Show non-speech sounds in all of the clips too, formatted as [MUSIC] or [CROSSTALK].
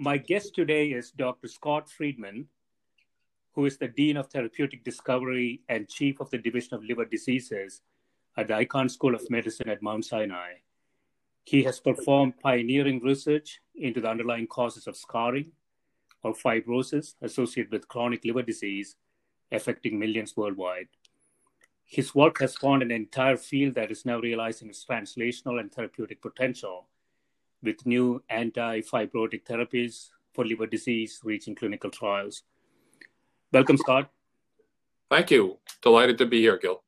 My guest today is Dr. Scott Friedman, who is the Dean of Therapeutic Discovery and Chief of the Division of Liver Diseases at the Icahn School of Medicine at Mount Sinai. He has performed pioneering research into the underlying causes of scarring or fibrosis associated with chronic liver disease affecting millions worldwide. His work has spawned an entire field that is now realizing its translational and therapeutic potential with new anti-fibrotic therapies for liver disease reaching clinical trials. Welcome, Scott. Thank you. Delighted to be here, Gil.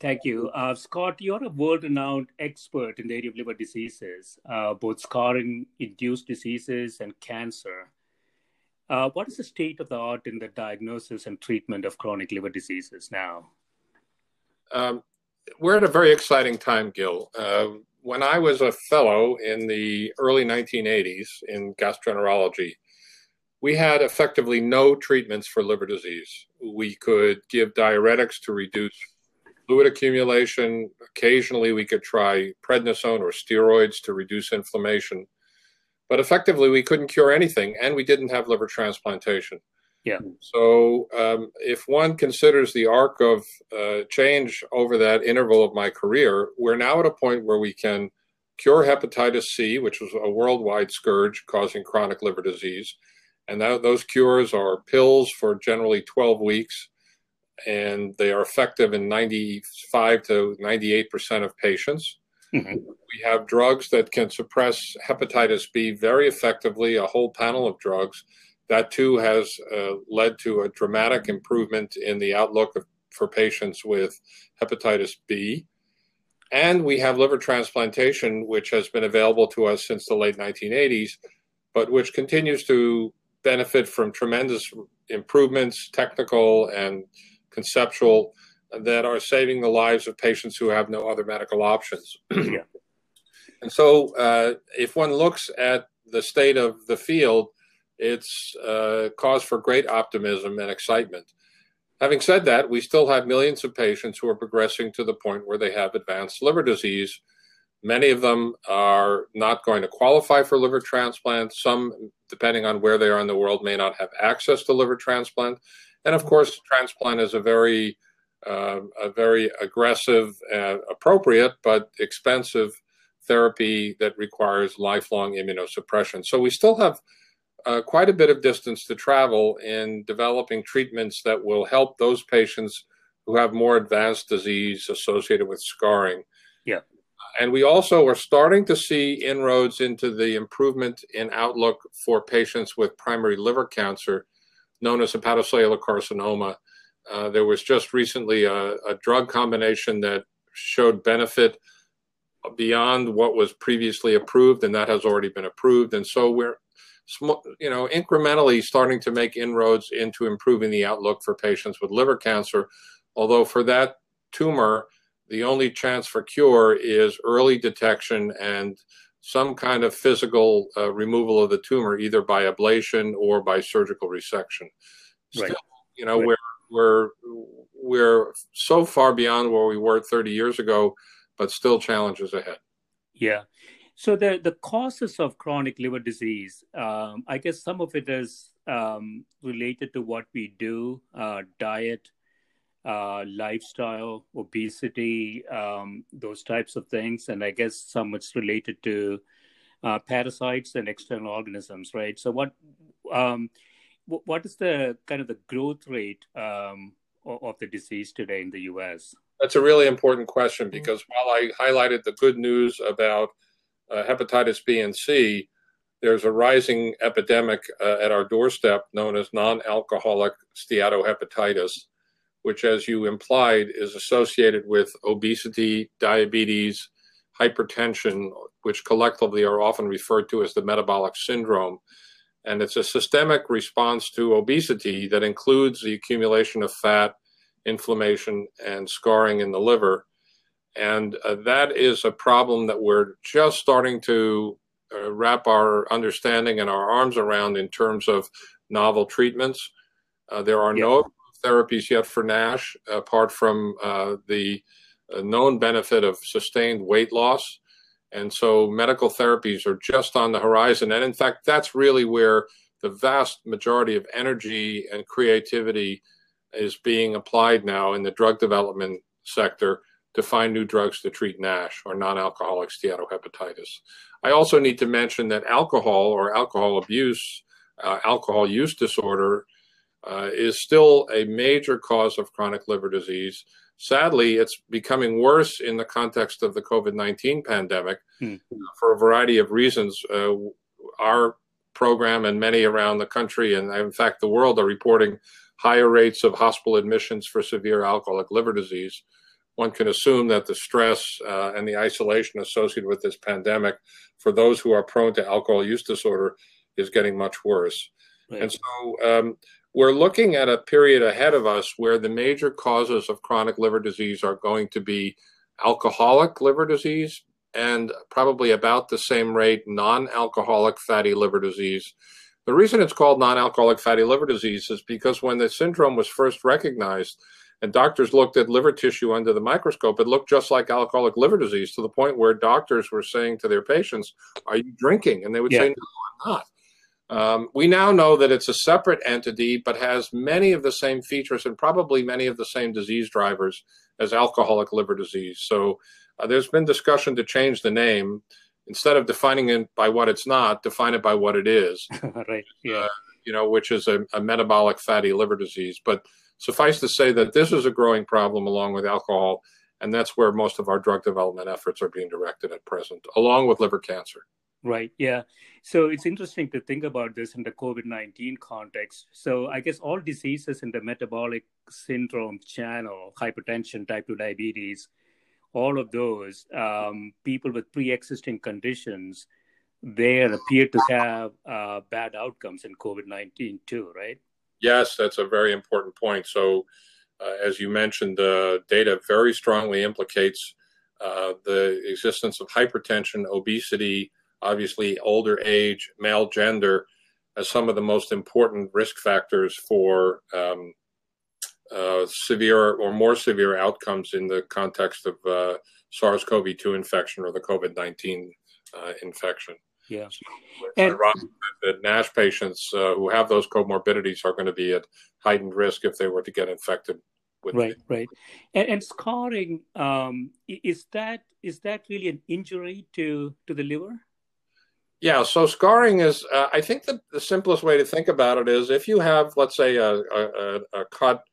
Thank you. Uh, Scott, you're a world renowned expert in the area of liver diseases, uh, both scarring induced diseases and cancer. Uh, what is the state of the art in the diagnosis and treatment of chronic liver diseases now? Um, we're at a very exciting time, Gil. Uh, when I was a fellow in the early 1980s in gastroenterology, we had effectively no treatments for liver disease. We could give diuretics to reduce fluid accumulation. Occasionally, we could try prednisone or steroids to reduce inflammation. But effectively, we couldn't cure anything, and we didn't have liver transplantation. Yeah. So um, if one considers the arc of uh, change over that interval of my career, we're now at a point where we can cure hepatitis C, which was a worldwide scourge causing chronic liver disease. And that, those cures are pills for generally 12 weeks, and they are effective in 95 to 98% of patients. Mm-hmm. We have drugs that can suppress hepatitis B very effectively, a whole panel of drugs that too has uh, led to a dramatic improvement in the outlook of, for patients with hepatitis B. And we have liver transplantation, which has been available to us since the late 1980s, but which continues to benefit from tremendous improvements, technical and conceptual, that are saving the lives of patients who have no other medical options. [CLEARS THROAT] yeah. And so, uh, if one looks at the state of the field, it's uh, cause for great optimism and excitement. Having said that, we still have millions of patients who are progressing to the point where they have advanced liver disease. Many of them are not going to qualify for liver transplant. Some, depending on where they are in the world, may not have access to liver transplant. And of course, transplant is a very, uh, a very aggressive, uh, appropriate, but expensive therapy that requires lifelong immunosuppression. So we still have uh, quite a bit of distance to travel in developing treatments that will help those patients who have more advanced disease associated with scarring. Yeah. And we also are starting to see inroads into the improvement in outlook for patients with primary liver cancer, known as hepatocellular carcinoma. Uh, there was just recently a, a drug combination that showed benefit beyond what was previously approved, and that has already been approved. And so we're you know, incrementally starting to make inroads into improving the outlook for patients with liver cancer. Although for that tumor, the only chance for cure is early detection and some kind of physical uh, removal of the tumor, either by ablation or by surgical resection. Still, right. you know, right. we're we're we're so far beyond where we were 30 years ago, but still challenges ahead. Yeah. So the the causes of chronic liver disease, um, I guess some of it is um, related to what we do, uh, diet, uh, lifestyle, obesity, um, those types of things, and I guess some it's related to uh, parasites and external organisms, right? So what um, what is the kind of the growth rate um, of the disease today in the U.S.? That's a really important question because while I highlighted the good news about uh, hepatitis B and C, there's a rising epidemic uh, at our doorstep known as non-alcoholic steatohepatitis, which, as you implied, is associated with obesity, diabetes, hypertension, which collectively are often referred to as the metabolic syndrome. And it's a systemic response to obesity that includes the accumulation of fat, inflammation, and scarring in the liver. And uh, that is a problem that we're just starting to uh, wrap our understanding and our arms around in terms of novel treatments. Uh, there are yeah. no therapies yet for NASH, apart from uh, the uh, known benefit of sustained weight loss. And so medical therapies are just on the horizon. And in fact, that's really where the vast majority of energy and creativity is being applied now in the drug development sector to find new drugs to treat NASH or non alcoholic steatohepatitis. I also need to mention that alcohol or alcohol abuse, uh, alcohol use disorder, uh, is still a major cause of chronic liver disease. Sadly, it's becoming worse in the context of the COVID 19 pandemic hmm. for a variety of reasons. Uh, our program and many around the country, and in fact, the world, are reporting higher rates of hospital admissions for severe alcoholic liver disease. One can assume that the stress uh, and the isolation associated with this pandemic for those who are prone to alcohol use disorder is getting much worse. Right. And so um, we're looking at a period ahead of us where the major causes of chronic liver disease are going to be alcoholic liver disease and probably about the same rate non alcoholic fatty liver disease. The reason it's called non alcoholic fatty liver disease is because when the syndrome was first recognized, and doctors looked at liver tissue under the microscope, it looked just like alcoholic liver disease to the point where doctors were saying to their patients, Are you drinking? And they would yeah. say, No, I'm not. Um, we now know that it's a separate entity, but has many of the same features and probably many of the same disease drivers as alcoholic liver disease. So uh, there's been discussion to change the name instead of defining it by what it's not, define it by what it is. [LAUGHS] right. Yeah. Uh, you know, which is a, a, metabolic fatty liver disease. But suffice to say that this is a growing problem along with alcohol, and that's where most of our drug development efforts are being directed at present, along with liver cancer. Right. Yeah. So it's interesting to think about this in the COVID 19 context. So I guess all diseases in the metabolic syndrome channel, hypertension, type 2 diabetes, all of those um, people with pre existing conditions, they appear to have uh, bad outcomes in COVID 19 too, right? Yes, that's a very important point. So, uh, as you mentioned, the data very strongly implicates uh, the existence of hypertension, obesity, obviously older age, male gender, as some of the most important risk factors for um, uh, severe or more severe outcomes in the context of uh, SARS-CoV-2 infection or the COVID-19 uh, infection. Yeah, so and the NASH patients uh, who have those comorbidities are going to be at heightened risk if they were to get infected. right, right, and, and scarring um, is that is that really an injury to to the liver? Yeah, so scarring is, uh, I think the, the simplest way to think about it is if you have, let's say, a, a, a cut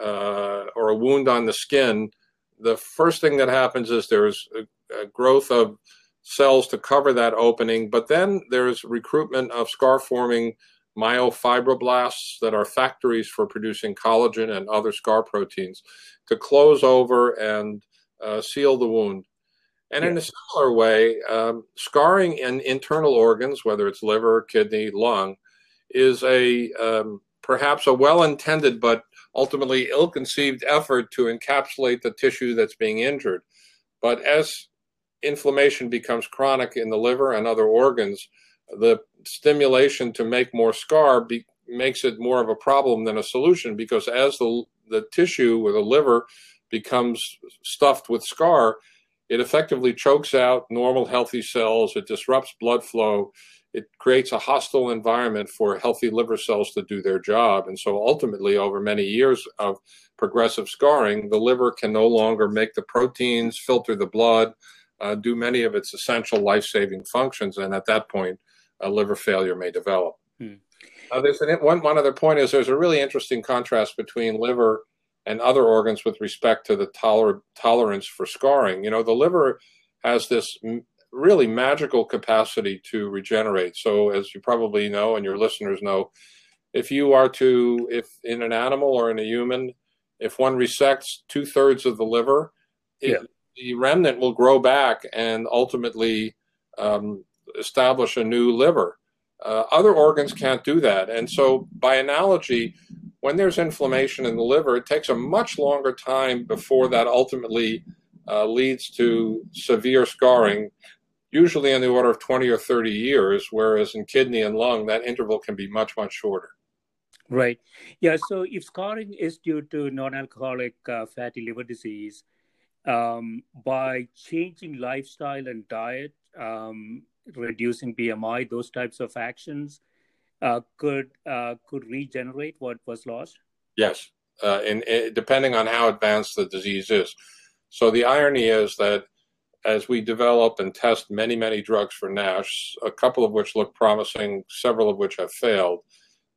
uh, or a wound on the skin, the first thing that happens is there's a, a growth of cells to cover that opening, but then there's recruitment of scar forming myofibroblasts that are factories for producing collagen and other scar proteins to close over and uh, seal the wound. And yeah. in a similar way, um, scarring in internal organs, whether it's liver, kidney, lung, is a um, perhaps a well-intended but ultimately ill conceived effort to encapsulate the tissue that's being injured. But as inflammation becomes chronic in the liver and other organs, the stimulation to make more scar be, makes it more of a problem than a solution because as the, the tissue or the liver becomes stuffed with scar, it effectively chokes out normal healthy cells, it disrupts blood flow, it creates a hostile environment for healthy liver cells to do their job. And so ultimately, over many years of progressive scarring, the liver can no longer make the proteins, filter the blood, uh, do many of its essential life saving functions. And at that point, a liver failure may develop. Hmm. Uh, there's an, one, one other point is there's a really interesting contrast between liver and other organs with respect to the toler- tolerance for scarring. You know, the liver has this really magical capacity to regenerate. So, as you probably know, and your listeners know, if you are to, if in an animal or in a human, if one resects two thirds of the liver, yeah. The remnant will grow back and ultimately um, establish a new liver. Uh, other organs can't do that. And so, by analogy, when there's inflammation in the liver, it takes a much longer time before that ultimately uh, leads to severe scarring, usually in the order of 20 or 30 years, whereas in kidney and lung, that interval can be much, much shorter. Right. Yeah. So, if scarring is due to non alcoholic uh, fatty liver disease, um, by changing lifestyle and diet, um, reducing BMI, those types of actions uh, could uh, could regenerate what was lost? Yes, uh, and, and, depending on how advanced the disease is. So the irony is that as we develop and test many many drugs for NASH, a couple of which look promising, several of which have failed.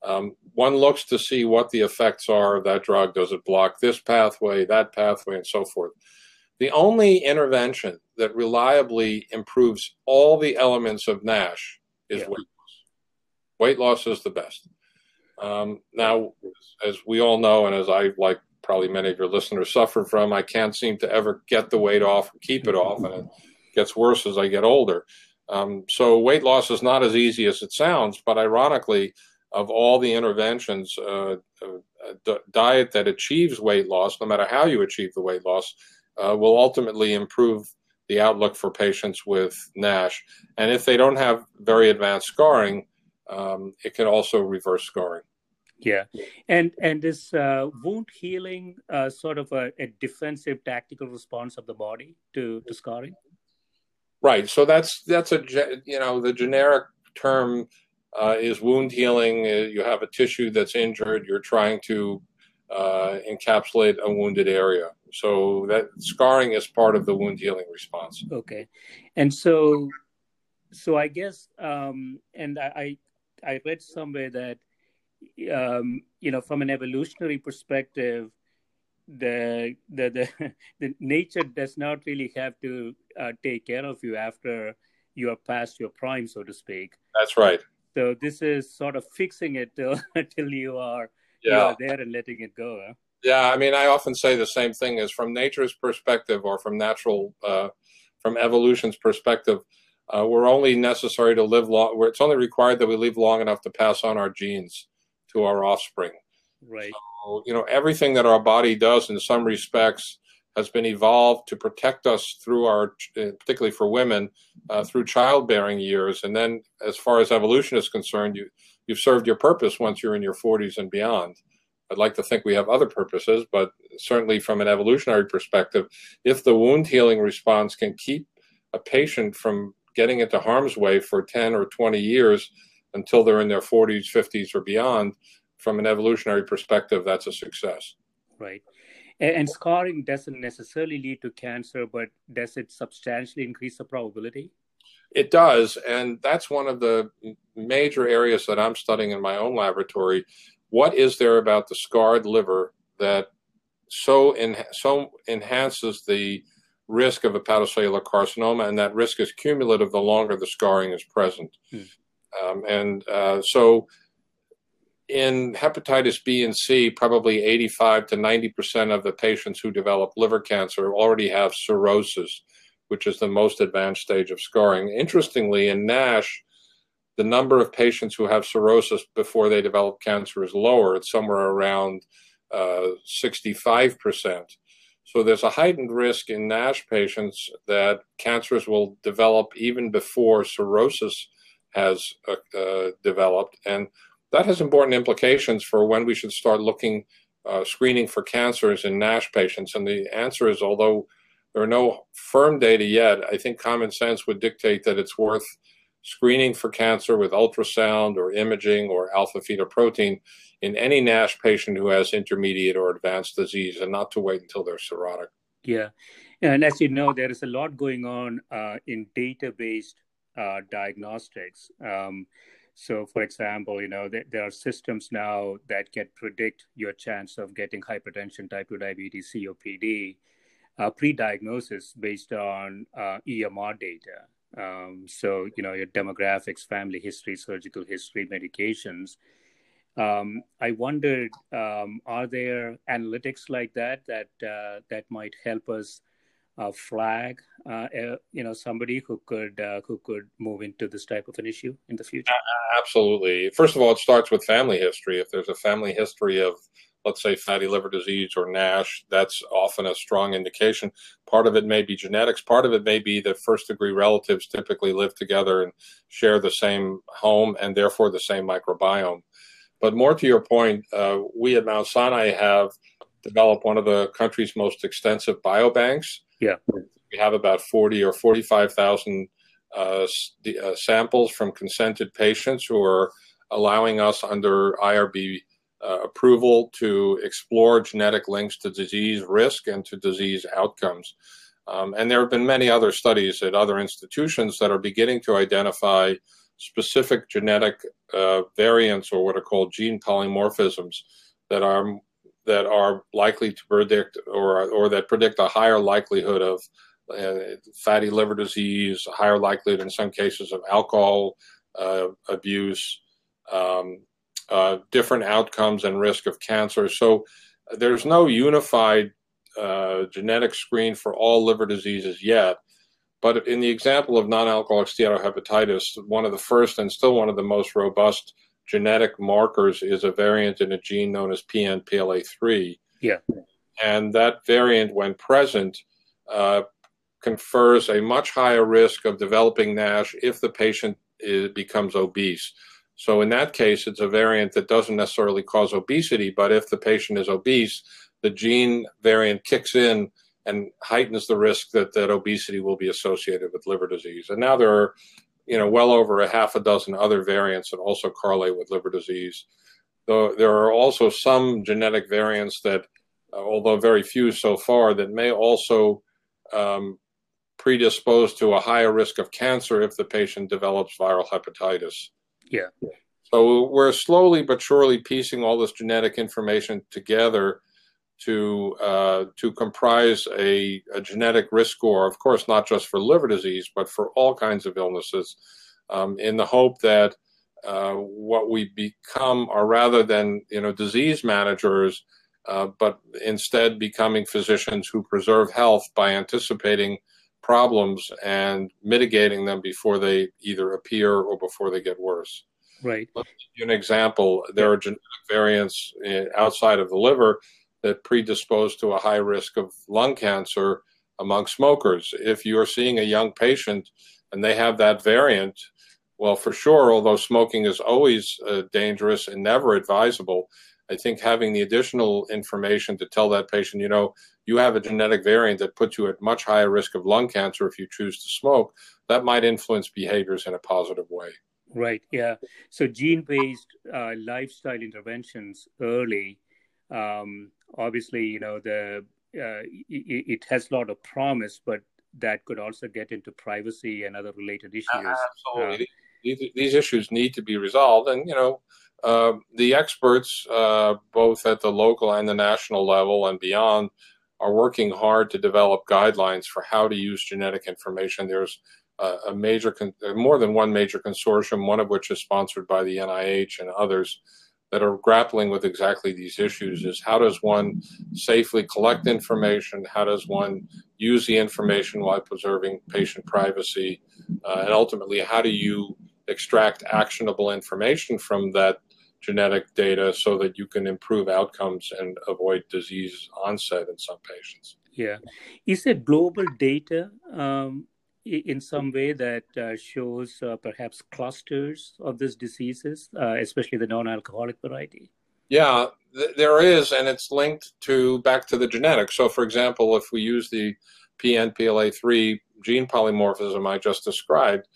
Um, one looks to see what the effects are of that drug. Does it block this pathway, that pathway, and so forth? The only intervention that reliably improves all the elements of NASH is yeah. weight loss. Weight loss is the best. Um, now, as we all know, and as I, like probably many of your listeners, suffer from, I can't seem to ever get the weight off or keep it off, and it gets worse as I get older. Um, so, weight loss is not as easy as it sounds, but ironically, of all the interventions, uh, uh, diet that achieves weight loss, no matter how you achieve the weight loss, uh, will ultimately improve the outlook for patients with NASH. And if they don't have very advanced scarring, um, it can also reverse scarring. Yeah, and and is uh, wound healing uh, sort of a, a, defensive tactical response of the body to, to scarring? Right. So that's that's a you know the generic term uh, is wound healing. Uh, you have a tissue that's injured. You're trying to uh, encapsulate a wounded area. So that scarring is part of the wound healing response. Okay, and so, so I guess, um, and I, I read somewhere that, um, you know, from an evolutionary perspective, the the the, [LAUGHS] the nature does not really have to uh, take care of you after you are past your prime, so to speak. That's right. So this is sort of fixing it [LAUGHS] till till you are, yeah. you are there and letting it go. Huh? Yeah, I mean, I often say the same thing as from nature's perspective or from natural, uh, from evolution's perspective, uh, we're only necessary to live long. It's only required that we live long enough to pass on our genes to our offspring. Right. So, you know, everything that our body does in some respects has been evolved to protect us through our, particularly for women, uh, through childbearing years. And then, as far as evolution is concerned, you you've served your purpose once you're in your 40s and beyond. I'd like to think we have other purposes, but certainly from an evolutionary perspective, if the wound healing response can keep a patient from getting into harm's way for 10 or 20 years until they're in their 40s, 50s, or beyond, from an evolutionary perspective, that's a success. Right. And scarring doesn't necessarily lead to cancer, but does it substantially increase the probability? It does. And that's one of the major areas that I'm studying in my own laboratory what is there about the scarred liver that so in, so enhances the risk of hepatocellular carcinoma, and that risk is cumulative the longer the scarring is present. Hmm. Um, and uh, so, in hepatitis B and C, probably 85 to 90 percent of the patients who develop liver cancer already have cirrhosis, which is the most advanced stage of scarring. Interestingly, in NASH, the number of patients who have cirrhosis before they develop cancer is lower. It's somewhere around uh, 65%. So there's a heightened risk in NASH patients that cancers will develop even before cirrhosis has uh, uh, developed. And that has important implications for when we should start looking, uh, screening for cancers in NASH patients. And the answer is, although there are no firm data yet, I think common sense would dictate that it's worth screening for cancer with ultrasound or imaging or alpha fetoprotein in any NASH patient who has intermediate or advanced disease and not to wait until they're cirrhotic. Yeah. And as you know, there is a lot going on uh, in data based uh, diagnostics. Um, so, for example, you know, there are systems now that can predict your chance of getting hypertension, type 2 diabetes, COPD, uh, pre-diagnosis based on uh, EMR data. Um, so, you know, your demographics, family history, surgical history, medications. Um, I wondered, um, are there analytics like that that uh, that might help us uh, flag, uh, you know, somebody who could uh, who could move into this type of an issue in the future? Absolutely. First of all, it starts with family history. If there's a family history of let's say fatty liver disease or NASH, that's often a strong indication. Part of it may be genetics. Part of it may be that first degree relatives typically live together and share the same home and therefore the same microbiome. But more to your point, uh, we at Mount Sinai have developed one of the country's most extensive biobanks. Yeah. We have about 40 or 45,000 uh, uh, samples from consented patients who are allowing us under IRB uh, approval to explore genetic links to disease risk and to disease outcomes. Um, and there have been many other studies at other institutions that are beginning to identify specific genetic uh, variants or what are called gene polymorphisms that are that are likely to predict or or that predict a higher likelihood of uh, fatty liver disease, a higher likelihood in some cases of alcohol uh, abuse, um, uh, different outcomes and risk of cancer. So there's no unified uh, genetic screen for all liver diseases yet. But in the example of non-alcoholic steatohepatitis, one of the first and still one of the most robust genetic markers is a variant in a gene known as PNPLA3. Yeah. And that variant, when present, uh, confers a much higher risk of developing NASH if the patient is, becomes obese. So in that case, it's a variant that doesn't necessarily cause obesity, but if the patient is obese, the gene variant kicks in and heightens the risk that, that obesity will be associated with liver disease. And now there are, you know, well over a half a dozen other variants that also correlate with liver disease. Though there are also some genetic variants that, uh, although very few so far, that may also um, predispose to a higher risk of cancer if the patient develops viral hepatitis. Yeah. So we're slowly but surely piecing all this genetic information together to uh, to comprise a, a, genetic risk score. Of course, not just for liver disease, but for all kinds of illnesses, um, in the hope that uh, what we become are rather than you know disease managers, uh, but instead becoming physicians who preserve health by anticipating problems and mitigating them before they either appear or before they get worse. Right. Let me give you an example. There are genetic variants eh, outside of the liver that predispose to a high risk of lung cancer among smokers. If you're seeing a young patient and they have that variant, well, for sure, although smoking is always uh, dangerous and never advisable, I think having the additional information to tell that patient, you know, you have a genetic variant that puts you at much higher risk of lung cancer if you choose to smoke, that might influence behaviors in a positive way. Right. Yeah. So gene-based uh, lifestyle interventions early, um, obviously, you know, the uh, it, it, has a lot of promise, but that could also get into privacy and other related issues. absolutely. Uh, these, these, issues need to be resolved, and you know, uh, the experts, uh, both at the local and the national level and beyond, are working hard to develop guidelines for how to use genetic information. There's uh, a major, con- more than one major consortium, one of which is sponsored by the NIH and others that are grappling with exactly these issues is how does one safely collect information? How does one use the information while preserving patient privacy? Uh, and ultimately how do you extract actionable information from that genetic data so that you can improve outcomes and avoid disease onset in some patients. Yeah. Is there global data um, in some way that uh, shows uh, perhaps clusters of these diseases, uh, especially the non alcoholic variety? Yeah, th- there is, and it's linked to back to the genetics. So, for example, if we use the PNPLA3 gene polymorphism I just described,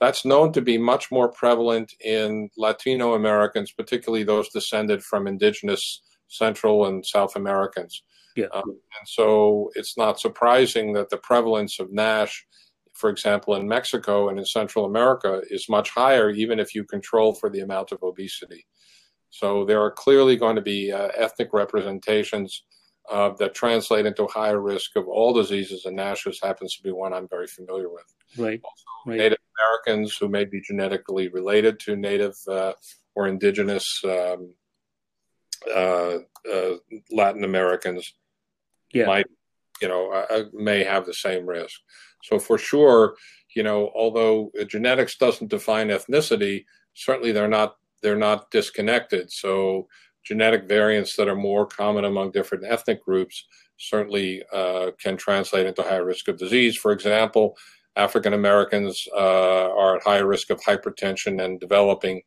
that's known to be much more prevalent in Latino Americans, particularly those descended from indigenous Central and South Americans. Yeah. Um, and so it's not surprising that the prevalence of NASH, for example, in Mexico and in Central America, is much higher, even if you control for the amount of obesity. So there are clearly going to be uh, ethnic representations uh, that translate into higher risk of all diseases, and NASH happens to be one I'm very familiar with. Right. Also, right. Native Americans who may be genetically related to Native uh, or indigenous um, uh, uh, Latin Americans yeah. might, you know, uh, uh, may have the same risk. So for sure, you know, although genetics doesn't define ethnicity, certainly they're not they're not disconnected. So genetic variants that are more common among different ethnic groups certainly uh, can translate into higher risk of disease. For example, African Americans uh, are at higher risk of hypertension and developing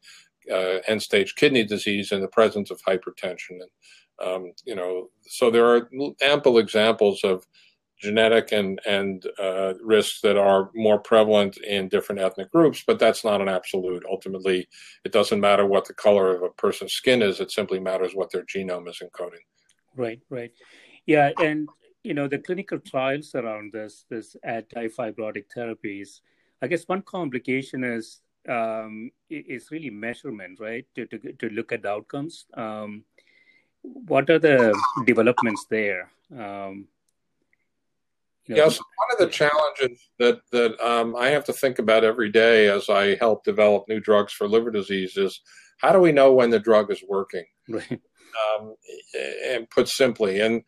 uh, end stage kidney disease in the presence of hypertension. And, um, you know, so there are ample examples of genetic and and uh, risks that are more prevalent in different ethnic groups, but that's not an absolute. Ultimately, it doesn't matter what the color of a person's skin is; it simply matters what their genome is encoding. Right, right, yeah, and you know the clinical trials around this this anti-fibrotic therapies. I guess one complication is um, is really measurement, right? To to to look at the outcomes. Um, what are the developments there? Um, you know, yes, one of the challenges that that um, I have to think about every day as I help develop new drugs for liver disease is how do we know when the drug is working? Right. Um, and put simply, and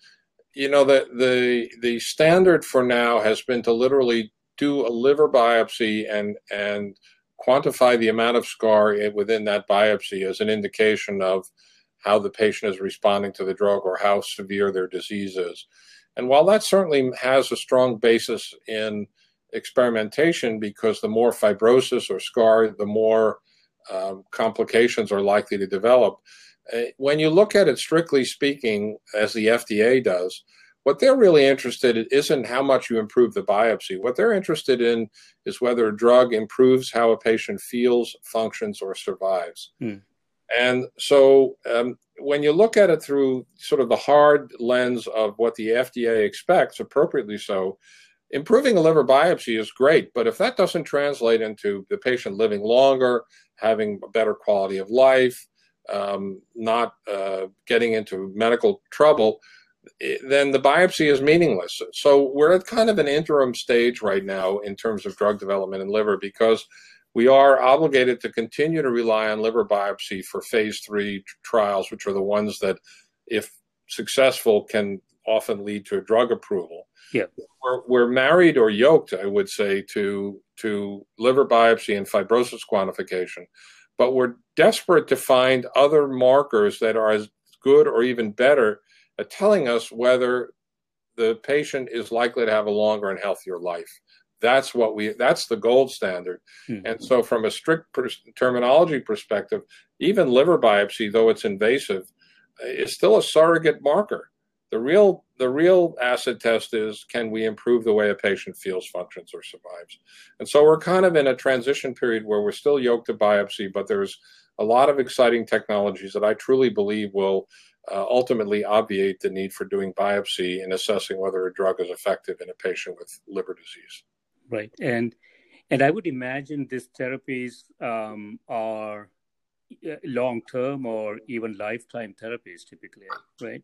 you know the the the standard for now has been to literally do a liver biopsy and and quantify the amount of scar within that biopsy as an indication of how the patient is responding to the drug or how severe their disease is. And while that certainly has a strong basis in experimentation, because the more fibrosis or scar, the more um, complications are likely to develop. Uh, when you look at it strictly speaking, as the FDA does, what they're really interested in isn't how much you improve the biopsy. What they're interested in is whether a drug improves how a patient feels, functions, or survives. Hmm. And so um, when you look at it through sort of the hard lens of what the FDA expects, appropriately so, improving a liver biopsy is great. But if that doesn't translate into the patient living longer, having a better quality of life, um, not uh, getting into medical trouble, then the biopsy is meaningless. So we're at kind of an interim stage right now in terms of drug development in liver because we are obligated to continue to rely on liver biopsy for phase three trials, which are the ones that, if successful, can often lead to a drug approval. Yeah. We're, we're married or yoked, I would say, to, to liver biopsy and fibrosis quantification, but we're desperate to find other markers that are as good or even better at telling us whether the patient is likely to have a longer and healthier life. That's what we. That's the gold standard. Mm-hmm. And so, from a strict per- terminology perspective, even liver biopsy, though it's invasive, is still a surrogate marker. The real the real acid test is can we improve the way a patient feels, functions, or survives? And so we're kind of in a transition period where we're still yoked to biopsy, but there's a lot of exciting technologies that I truly believe will uh, ultimately obviate the need for doing biopsy in assessing whether a drug is effective in a patient with liver disease right and and i would imagine these therapies um, are long term or even lifetime therapies typically right?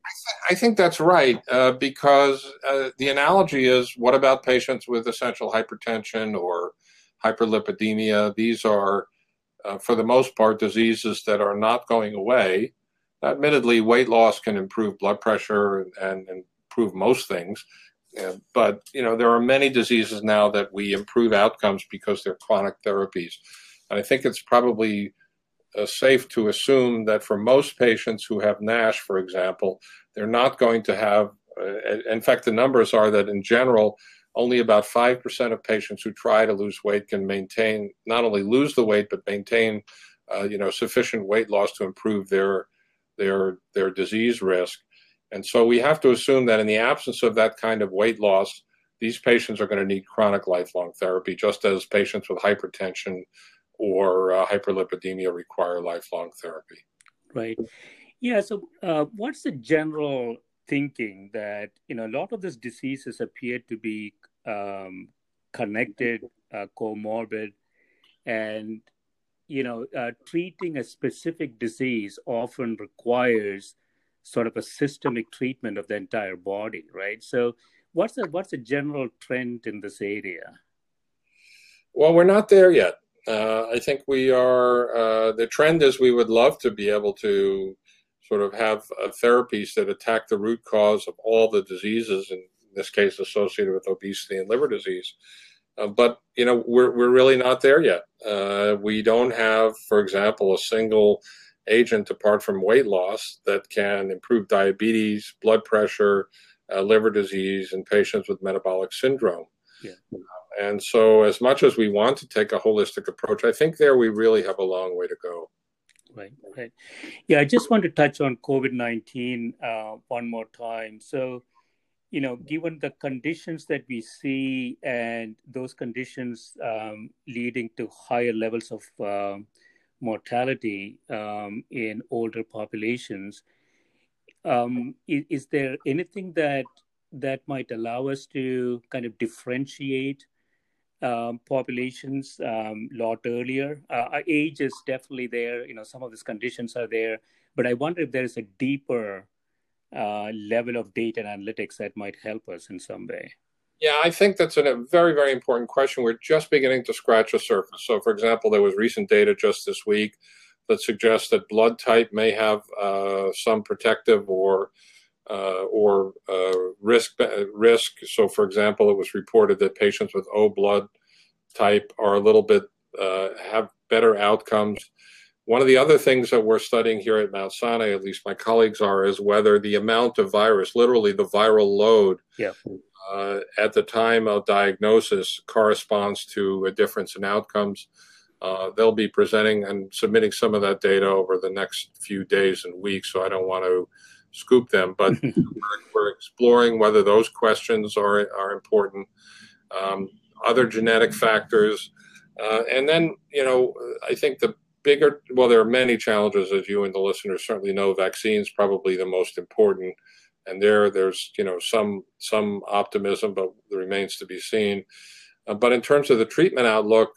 I think that's right uh, because uh, the analogy is what about patients with essential hypertension or hyperlipidemia? These are uh, for the most part diseases that are not going away. Admittedly weight loss can improve blood pressure and, and improve most things but you know there are many diseases now that we improve outcomes because they're chronic therapies, and I think it's probably uh, safe to assume that for most patients who have NASH, for example, they're not going to have. Uh, in fact, the numbers are that in general, only about 5% of patients who try to lose weight can maintain, not only lose the weight, but maintain, uh, you know, sufficient weight loss to improve their, their, their disease risk. And so we have to assume that in the absence of that kind of weight loss, these patients are going to need chronic lifelong therapy, just as patients with hypertension or uh, hyperlipidemia require lifelong therapy. Right. Yeah. So, uh, what's the general thinking that you know a lot of these diseases appear to be um, connected, uh, comorbid, and you know uh, treating a specific disease often requires sort of a systemic treatment of the entire body, right? So, what's the what's the general trend in this area? Well, we're not there yet. Uh, I think we are. Uh, the trend is we would love to be able to sort of have therapies that attack the root cause of all the diseases, in this case associated with obesity and liver disease. Uh, but you know, we're we're really not there yet. Uh, we don't have, for example, a single agent apart from weight loss that can improve diabetes, blood pressure, uh, liver disease in patients with metabolic syndrome. Yeah. And so, as much as we want to take a holistic approach, I think there we really have a long way to go. Right, right. Yeah, I just want to touch on COVID 19 uh, one more time. So, you know, given the conditions that we see and those conditions um, leading to higher levels of uh, mortality um, in older populations, um, is, is, there anything that that might allow us to kind of differentiate um, populations a um, lot earlier? Uh, age is definitely there. You know, some of these conditions are there, but I wonder if there is a deeper uh, level of data and analytics that might help us in some way. Yeah, I think that's a very, very important question. We're just beginning to scratch the surface. So, for example, there was recent data just this week that suggests that blood type may have uh, some protective or uh, or uh, risk risk. So, for example, it was reported that patients with O blood type are a little bit uh, have better outcomes. One of the other things that we're studying here at Mount Sinai, at least my colleagues are, is whether the amount of virus, literally the viral load, yeah. Uh, at the time of diagnosis corresponds to a difference in outcomes. Uh, they'll be presenting and submitting some of that data over the next few days and weeks, so I don't want to scoop them, but [LAUGHS] we're, we're, exploring whether those questions are, are important. Um, other genetic factors. Uh, and then, you know, I think the bigger, well, there are many challenges, as you and the listeners certainly know. Vaccines probably the most important and there there's you know some some optimism, but there remains to be seen. Uh, but in terms of the treatment outlook,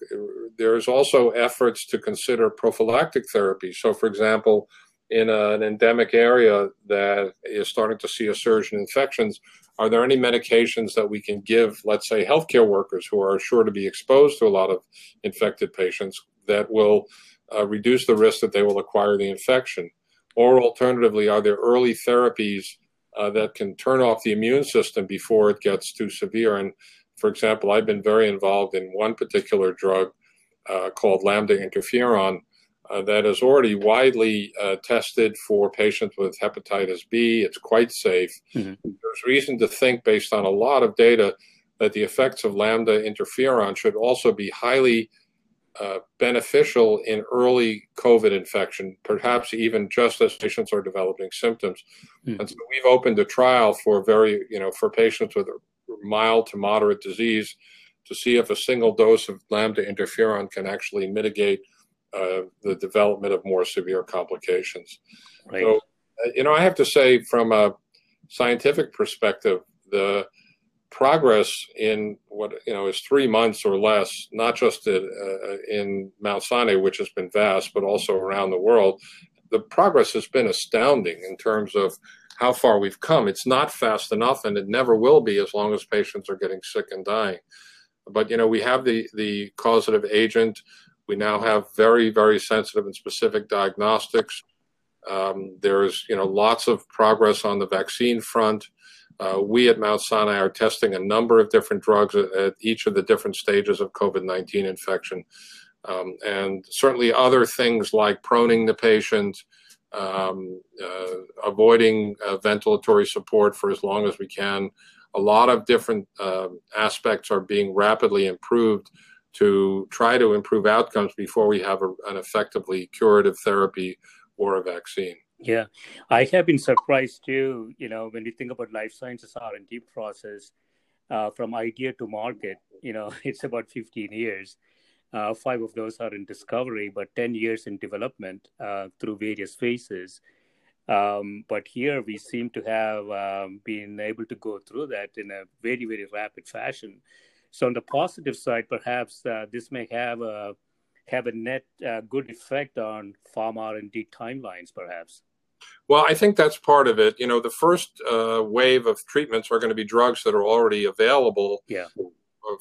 there's also efforts to consider prophylactic therapy. So, for example, in a, an endemic area that is starting to see a surge in infections, are there any medications that we can give, let's say, healthcare workers who are sure to be exposed to a lot of infected patients that will uh, reduce the risk that they will acquire the infection? Or alternatively, are there early therapies uh, that can turn off the immune system before it gets too severe. And for example, I've been very involved in one particular drug uh, called lambda interferon uh, that is already widely uh, tested for patients with hepatitis B. It's quite safe. Mm-hmm. There's reason to think, based on a lot of data, that the effects of lambda interferon should also be highly uh, beneficial in early COVID infection, perhaps even just as patients are developing symptoms. Mm. And so we've opened a trial for very, you know, for patients with mild to moderate disease to see if a single dose of lambda interferon can actually mitigate uh, the development of more severe complications. Right. So, uh, you know, I have to say, from a scientific perspective, the progress in what you know is three months or less, not just in, uh, in Mount Sinai, which has been vast, but also around the world. The progress has been astounding in terms of how far we've come. It's not fast enough, and it never will be as long as patients are getting sick and dying. But you know, we have the the causative agent. We now have very very sensitive and specific diagnostics. Um, there's you know lots of progress on the vaccine front. Uh, we at Mount Sinai are testing a number of different drugs at, at, each of the different stages of COVID 19 infection. Um, and certainly other things like proning the patient, um, uh, avoiding uh, ventilatory support for as long as we can. A lot of different uh, aspects are being rapidly improved to try to improve outcomes before we have a, an effectively curative therapy or a vaccine. Yeah, I have been surprised too. You know, when you think about life sciences R and D process, uh, from idea to market, you know, [LAUGHS] it's about 15 years. Uh, five of those are in discovery, but 10 years in development uh, through various phases. Um, but here we seem to have um, been able to go through that in a very, very rapid fashion. So on the positive side, perhaps uh, this may have a have a net uh, good effect on pharma R&D timelines, perhaps. Well, I think that's part of it. You know, the first uh, wave of treatments are going to be drugs that are already available. Yeah.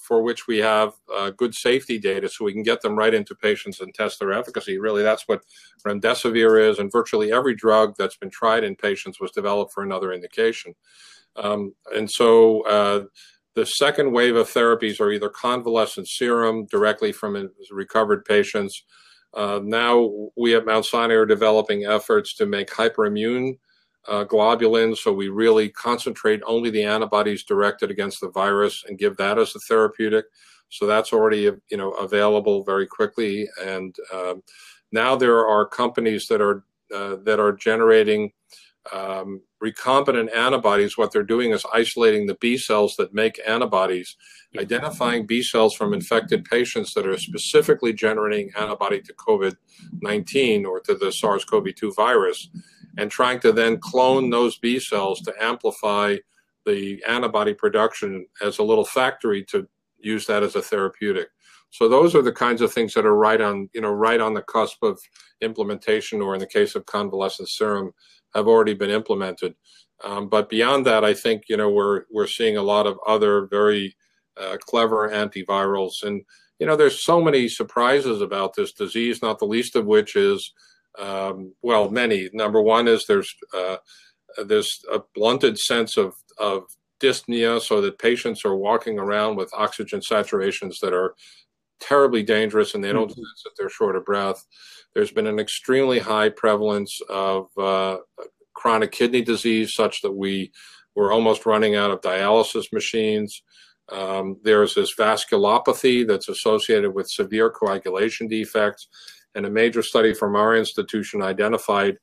For which we have uh, good safety data, so we can get them right into patients and test their efficacy. Really, that's what remdesivir is, and virtually every drug that's been tried in patients was developed for another indication. Um, and so, uh, the second wave of therapies are either convalescent serum directly from recovered patients uh, now we at Mount Sinai are developing efforts to make hyperimmune uh, globulins, so we really concentrate only the antibodies directed against the virus and give that as a therapeutic. So that's already you know available very quickly, and um, now there are companies that are uh, that are generating um, recombinant antibodies, what they're doing is isolating the B cells that make antibodies, identifying B cells from infected patients that are specifically generating antibody to COVID 19 or to the SARS CoV 2 virus, and trying to then clone those B cells to amplify the antibody production as a little factory to use that as a therapeutic. So those are the kinds of things that are right on, you know, right on the cusp of implementation, or in the case of convalescent serum, have already been implemented. Um, but beyond that, I think you know we're we're seeing a lot of other very uh, clever antivirals, and you know there's so many surprises about this disease. Not the least of which is um, well, many. Number one is there's uh, there's a blunted sense of of dyspnea, so that patients are walking around with oxygen saturations that are terribly dangerous, and they don't mm-hmm. sense that they're short of breath. There's been an extremely high prevalence of uh, chronic kidney disease, such that we were almost running out of dialysis machines. Um, there's this vasculopathy that's associated with severe coagulation defects. And a major study from our institution identified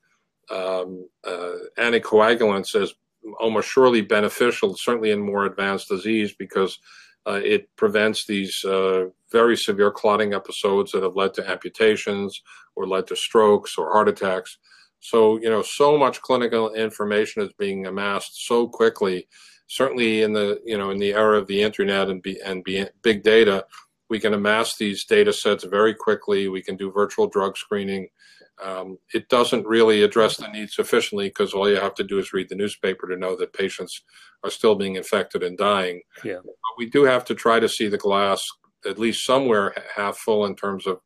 um, uh, anticoagulants as almost surely beneficial, certainly in more advanced disease, because uh, it prevents these uh, very severe clotting episodes that have led to amputations or led to strokes or heart attacks. So, you know, so much clinical information is being amassed so quickly. Certainly in the, you know, in the era of the internet and, be, and be, big data, we can amass these data sets very quickly. We can do virtual drug screening. Um, it doesn't really address the need sufficiently because all you have to do is read the newspaper to know that patients are still being infected and dying. Yeah. But we do have to try to see the glass at least somewhere half full in terms of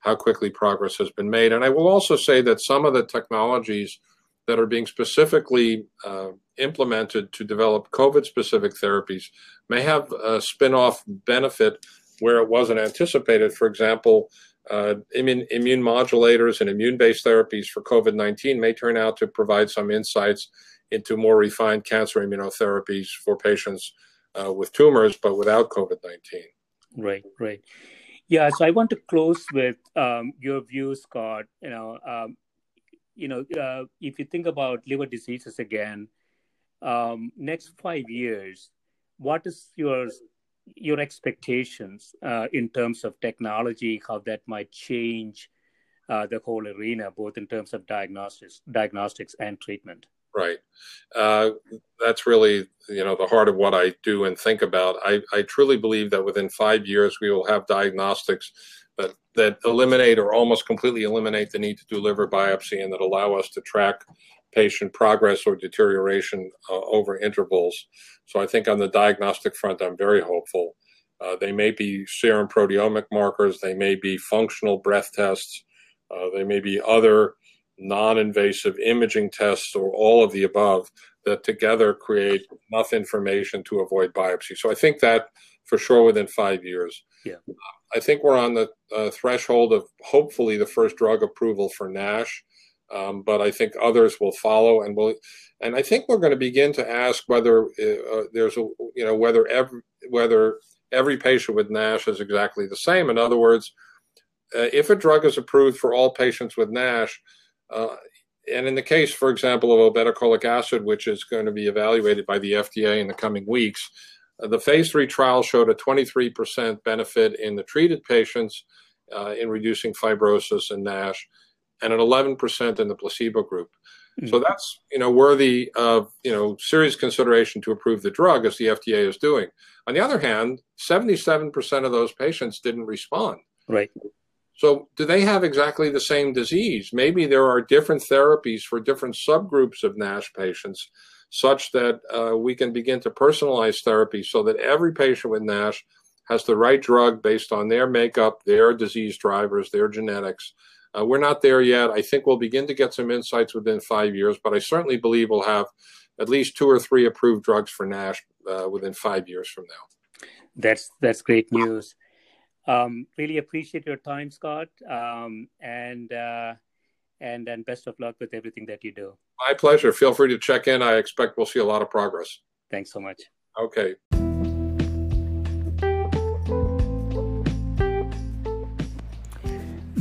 how quickly progress has been made. And I will also say that some of the technologies that are being specifically uh, implemented to develop COVID specific therapies may have a spin off benefit where it wasn't anticipated. For example, uh, immune, immune modulators and immune based therapies for COVID 19 may turn out to provide some insights into more refined cancer immunotherapies for patients uh, with tumors, but without COVID 19. Right, right. Yeah, so I want to close with um, your view, Scott. You know, um, you know, uh, if you think about liver diseases again, um, next five years, what is your your expectations uh, in terms of technology, how that might change uh, the whole arena, both in terms of diagnostics, diagnostics and treatment. Right. Uh, that's really, you know, the heart of what I do and think about. I, I truly believe that within five years we will have diagnostics that, that eliminate or almost completely eliminate the need to do liver biopsy and that allow us to track patient progress or deterioration uh, over intervals. So I think on the diagnostic front, I'm very hopeful. Uh, they may be serum proteomic markers, they may be functional breath tests, uh, they may be other non invasive imaging tests, or all of the above that together create enough information to avoid biopsy. So I think that for sure within five years. Yeah. I think we're on the uh, threshold of hopefully the first drug approval for NASH, um, but I think others will follow, and will, and I think we're going to begin to ask whether uh, there's a you know whether every whether every patient with NASH is exactly the same. In other words, uh, if a drug is approved for all patients with NASH, uh, and in the case, for example, of obeticholic acid, which is going to be evaluated by the FDA in the coming weeks, uh, the phase three trial showed a 23% benefit in the treated patients uh, in reducing fibrosis and NASH, and an 11% in the placebo group. Mm-hmm. So that's you know worthy of you know serious consideration to approve the drug as the FDA is doing. On the other hand, 77% of those patients didn't respond. Right. So, do they have exactly the same disease? Maybe there are different therapies for different subgroups of NASH patients, such that uh, we can begin to personalize therapy so that every patient with NASH has the right drug based on their makeup, their disease drivers, their genetics. Uh, we're not there yet. I think we'll begin to get some insights within five years, but I certainly believe we'll have at least two or three approved drugs for NASH uh, within five years from now. That's that's great news. Um, really appreciate your time, Scott, um, and uh, and and best of luck with everything that you do. My pleasure. Feel free to check in. I expect we'll see a lot of progress. Thanks so much. Okay.